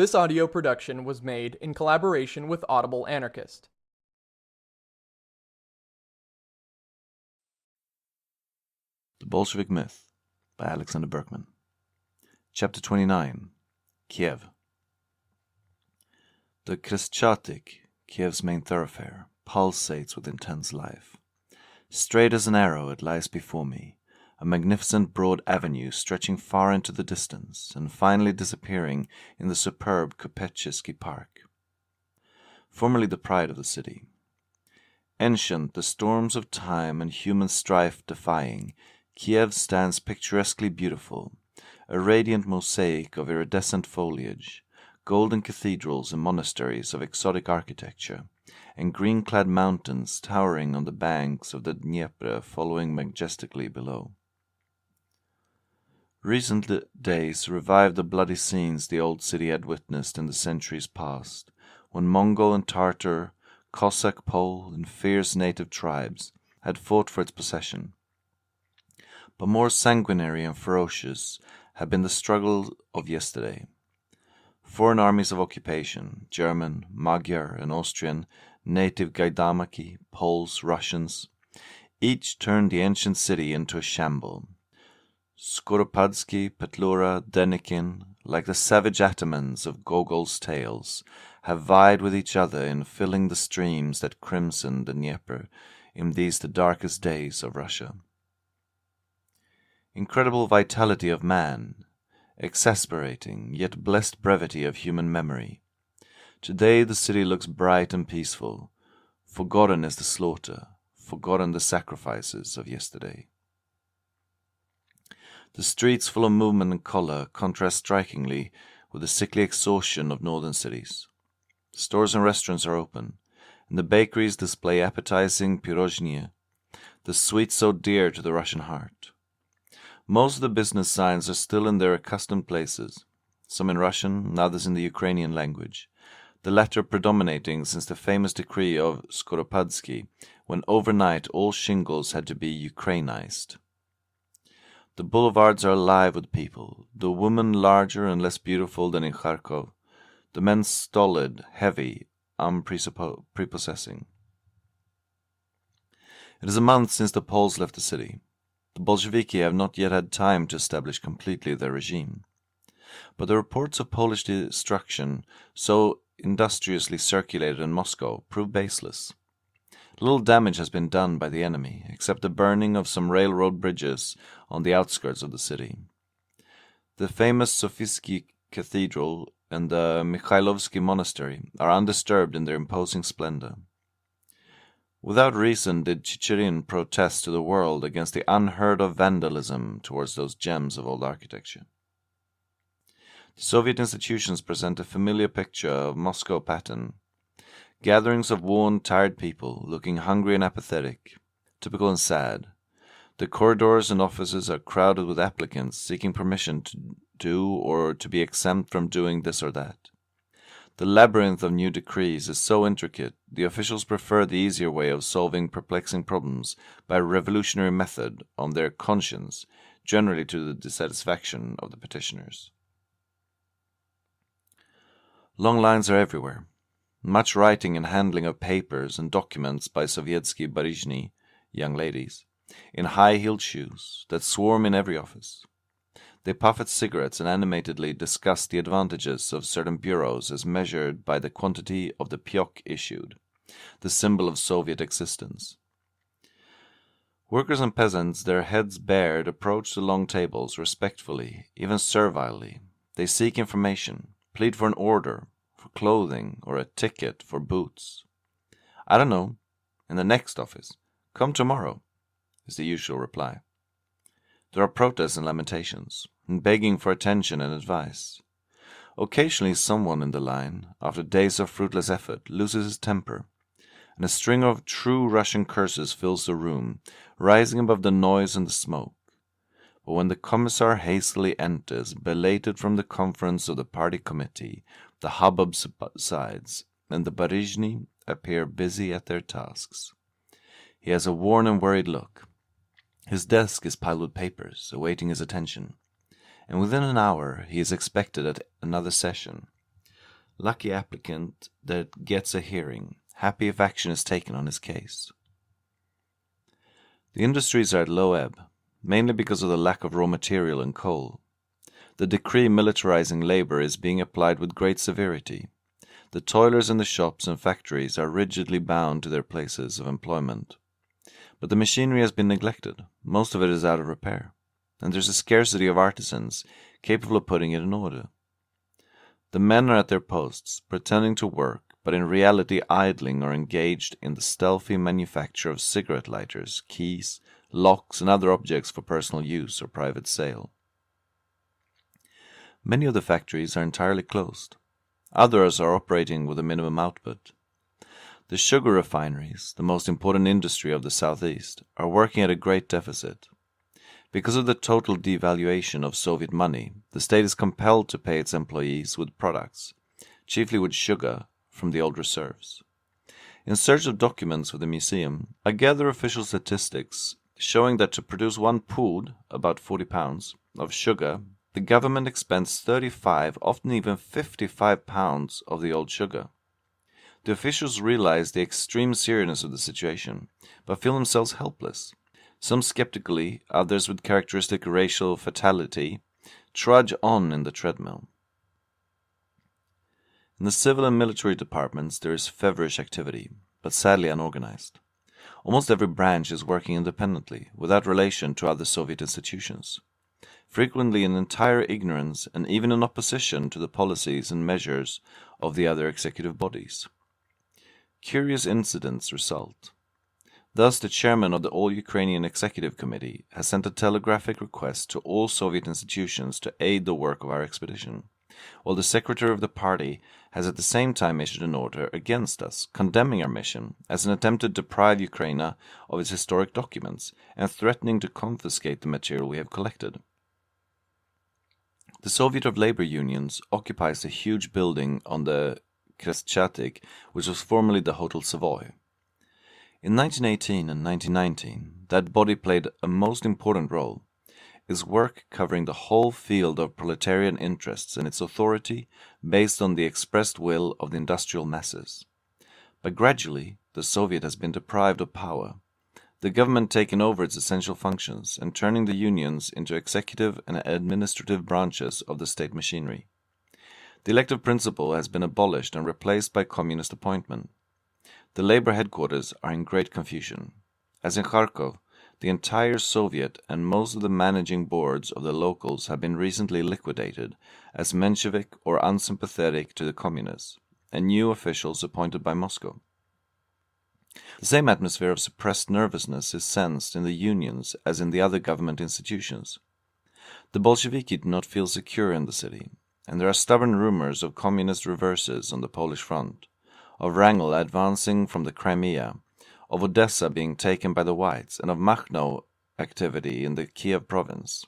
This audio production was made in collaboration with Audible Anarchist. The Bolshevik Myth by Alexander Berkman. Chapter 29 Kiev. The Khreshchatyk, Kiev's main thoroughfare, pulsates with intense life. Straight as an arrow, it lies before me, a magnificent broad avenue stretching far into the distance and finally disappearing in the superb Kupechesky Park. Formerly the pride of the city. Ancient, the storms of time and human strife defying, Kiev stands picturesquely beautiful, a radiant mosaic of iridescent foliage, golden cathedrals and monasteries of exotic architecture, and green clad mountains towering on the banks of the Dnieper following majestically below. Recent days revived the bloody scenes the old city had witnessed in the centuries past, when Mongol and Tartar, Cossack, Pole, and fierce native tribes had fought for its possession. But more sanguinary and ferocious had been the struggle of yesterday. Foreign armies of occupation, German, Magyar, and Austrian, native Gaidamaki, Poles, Russians, each turned the ancient city into a shamble Skoropadsky, Petlura, Denikin, like the savage atamans of Gogol's tales, have vied with each other in filling the streams that crimson the Dnieper in these the darkest days of Russia. Incredible vitality of man, exasperating yet blessed brevity of human memory. Today the city looks bright and peaceful. Forgotten is the slaughter, forgotten the sacrifices of yesterday. The streets full of movement and color contrast strikingly with the sickly exhaustion of northern cities. Stores and restaurants are open, and the bakeries display appetizing pirozhnie, the sweet so dear to the Russian heart. Most of the business signs are still in their accustomed places, some in Russian, others in the Ukrainian language, the latter predominating since the famous decree of Skoropadsky, when overnight all shingles had to be Ukrainized. The boulevards are alive with people, the women larger and less beautiful than in Kharkov, the men stolid, heavy, um, unprepossessing. It is a month since the Poles left the city. The Bolsheviki have not yet had time to establish completely their regime. But the reports of Polish destruction, so industriously circulated in Moscow, prove baseless. Little damage has been done by the enemy, except the burning of some railroad bridges on the outskirts of the city. The famous Sofisky Cathedral and the Mikhailovsky Monastery are undisturbed in their imposing splendor. Without reason did Chicherin protest to the world against the unheard of vandalism towards those gems of old architecture. The Soviet institutions present a familiar picture of Moscow pattern Gatherings of worn, tired people, looking hungry and apathetic, typical and sad. The corridors and offices are crowded with applicants seeking permission to do or to be exempt from doing this or that. The labyrinth of new decrees is so intricate, the officials prefer the easier way of solving perplexing problems by a revolutionary method on their conscience, generally to the dissatisfaction of the petitioners. Long lines are everywhere. Much writing and handling of papers and documents by Sovietsky Barizhny, young ladies, in high heeled shoes, that swarm in every office. They puff at cigarettes and animatedly discuss the advantages of certain bureaus as measured by the quantity of the pyok issued, the symbol of Soviet existence. Workers and peasants, their heads bared, approach the long tables respectfully, even servilely. They seek information, plead for an order, for clothing or a ticket for boots. I don't know. In the next office. Come tomorrow, is the usual reply. There are protests and lamentations, and begging for attention and advice. Occasionally, someone in the line, after days of fruitless effort, loses his temper, and a string of true Russian curses fills the room, rising above the noise and the smoke. But when the commissar hastily enters, belated from the conference of the party committee, the hubbub subsides, and the Barizhny appear busy at their tasks. He has a worn and worried look. His desk is piled with papers, awaiting his attention, and within an hour he is expected at another session. lucky applicant that gets a hearing, happy if action is taken on his case. The industries are at low ebb, mainly because of the lack of raw material and coal. The decree militarizing labor is being applied with great severity. The toilers in the shops and factories are rigidly bound to their places of employment. But the machinery has been neglected, most of it is out of repair, and there's a scarcity of artisans capable of putting it in order. The men are at their posts, pretending to work, but in reality idling or engaged in the stealthy manufacture of cigarette lighters, keys, locks, and other objects for personal use or private sale. Many of the factories are entirely closed. Others are operating with a minimum output. The sugar refineries, the most important industry of the southeast, are working at a great deficit. Because of the total devaluation of Soviet money, the state is compelled to pay its employees with products, chiefly with sugar, from the old reserves. In search of documents for the museum, I gather official statistics showing that to produce one pud, about 40 pounds, of sugar, the government expends 35, often even 55 pounds of the old sugar. The officials realize the extreme seriousness of the situation, but feel themselves helpless. Some skeptically, others with characteristic racial fatality, trudge on in the treadmill. In the civil and military departments there is feverish activity, but sadly unorganized. Almost every branch is working independently, without relation to other Soviet institutions, frequently in entire ignorance and even in opposition to the policies and measures of the other executive bodies. Curious incidents result. Thus, the chairman of the All Ukrainian Executive Committee has sent a telegraphic request to all Soviet institutions to aid the work of our expedition, while the secretary of the party has at the same time issued an order against us, condemning our mission as an attempt to deprive Ukraine of its historic documents and threatening to confiscate the material we have collected. The Soviet of Labor Unions occupies a huge building on the Khreshchatyk, which was formerly the Hotel Savoy. In 1918 and 1919, that body played a most important role. Its work covering the whole field of proletarian interests and its authority based on the expressed will of the industrial masses. But gradually, the Soviet has been deprived of power, the government taking over its essential functions and turning the unions into executive and administrative branches of the state machinery. The elective principle has been abolished and replaced by communist appointment. The labor headquarters are in great confusion. As in Kharkov, the entire Soviet and most of the managing boards of the locals have been recently liquidated as Menshevik or unsympathetic to the communists, and new officials appointed by Moscow. The same atmosphere of suppressed nervousness is sensed in the unions as in the other government institutions. The Bolsheviki do not feel secure in the city, and there are stubborn rumors of communist reverses on the Polish front of Wrangel advancing from the Crimea, of Odessa being taken by the Whites, and of Makhno activity in the Kiev province.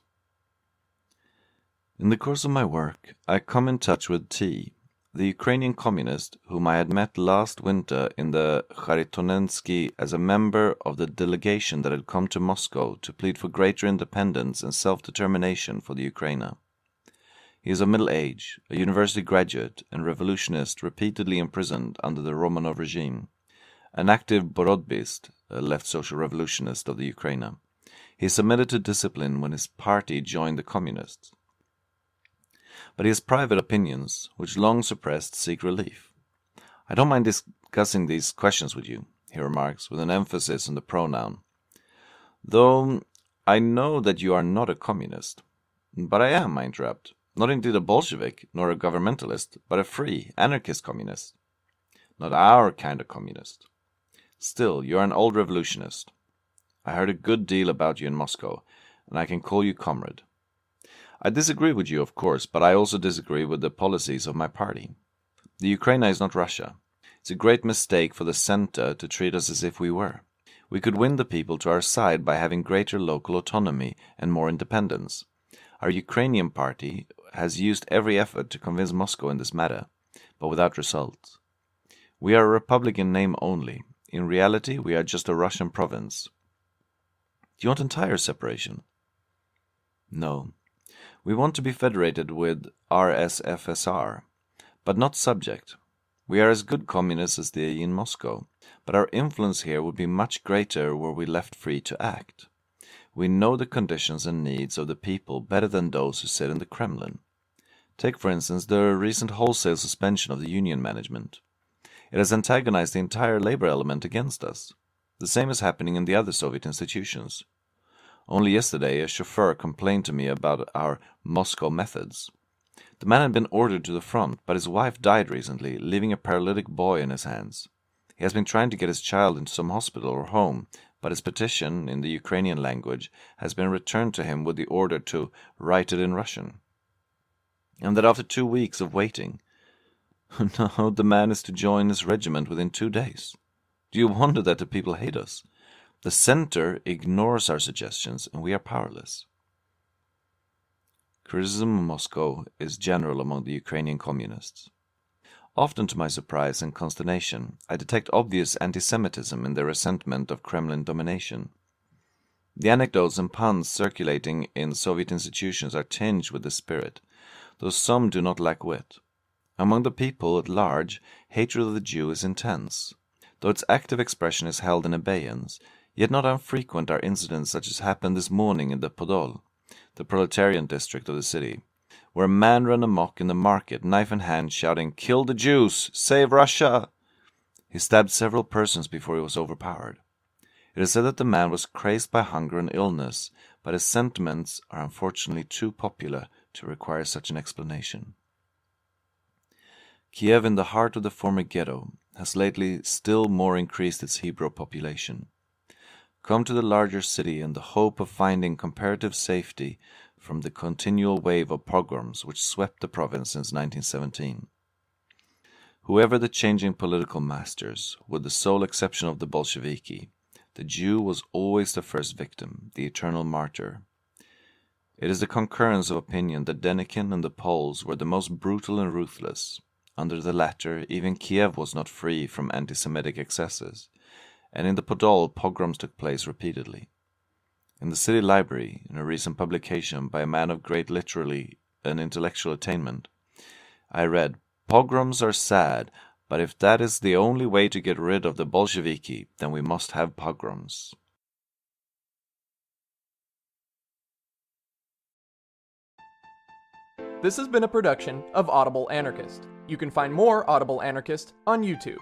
In the course of my work, I come in touch with T, the Ukrainian communist whom I had met last winter in the Kharitonensky as a member of the delegation that had come to Moscow to plead for greater independence and self-determination for the Ukraine. He is of middle age, a university graduate and revolutionist repeatedly imprisoned under the Romanov regime. An active Borotbist, a left social revolutionist of the Ukraine. He submitted to discipline when his party joined the communists. But his private opinions, which long suppressed, seek relief. I don't mind discussing these questions with you, he remarks, with an emphasis on the pronoun. Though I know that you are not a communist. But I am, I interrupt. Not indeed a Bolshevik, nor a governmentalist, but a free, anarchist communist. Not our kind of communist. Still, you are an old revolutionist. I heard a good deal about you in Moscow, and I can call you comrade. I disagree with you, of course, but I also disagree with the policies of my party. The Ukraine is not Russia. It's a great mistake for the center to treat us as if we were. We could win the people to our side by having greater local autonomy and more independence. Our Ukrainian party has used every effort to convince Moscow in this matter, but without result. We are a republic in name only. In reality, we are just a Russian province. Do you want entire separation? No. We want to be federated with RSFSR, but not subject. We are as good communists as they in Moscow, but our influence here would be much greater were we left free to act. We know the conditions and needs of the people better than those who sit in the Kremlin. Take, for instance, the recent wholesale suspension of the union management. It has antagonized the entire labor element against us. The same is happening in the other Soviet institutions. Only yesterday, a chauffeur complained to me about our Moscow methods. The man had been ordered to the front, but his wife died recently, leaving a paralytic boy in his hands. He has been trying to get his child into some hospital or home, but his petition, in the Ukrainian language, has been returned to him with the order to write it in Russian. And that after two weeks of waiting, now the man is to join his regiment within two days. Do you wonder that the people hate us? The center ignores our suggestions, and we are powerless. Criticism of Moscow is general among the Ukrainian communists. Often to my surprise and consternation, I detect obvious anti-Semitism in their resentment of Kremlin domination. The anecdotes and puns circulating in Soviet institutions are tinged with this spirit, though some do not lack wit. Among the people at large, hatred of the Jew is intense. Though its active expression is held in abeyance, yet not unfrequent are incidents such as happened this morning in the Podol, the proletarian district of the city, where a man ran amok in the market, knife in hand, shouting, Kill the Jews! Save Russia! He stabbed several persons before he was overpowered. It is said that the man was crazed by hunger and illness, but his sentiments are unfortunately too popular to require such an explanation. Kiev, in the heart of the former ghetto, has lately still more increased its Hebrew population. Come to the larger city in the hope of finding comparative safety from the continual wave of pogroms which swept the province since 1917. Whoever the changing political masters, with the sole exception of the Bolsheviki, the Jew was always the first victim, the eternal martyr. It is the concurrence of opinion that Denikin and the Poles were the most brutal and ruthless. Under the latter, even Kiev was not free from anti Semitic excesses, and in the Podol pogroms took place repeatedly. In the city library, in a recent publication by a man of great literary and intellectual attainment, I read, Pogroms are sad, but if that is the only way to get rid of the Bolsheviki, then we must have pogroms. This has been a production of Audible Anarchist. You can find more Audible Anarchist on YouTube.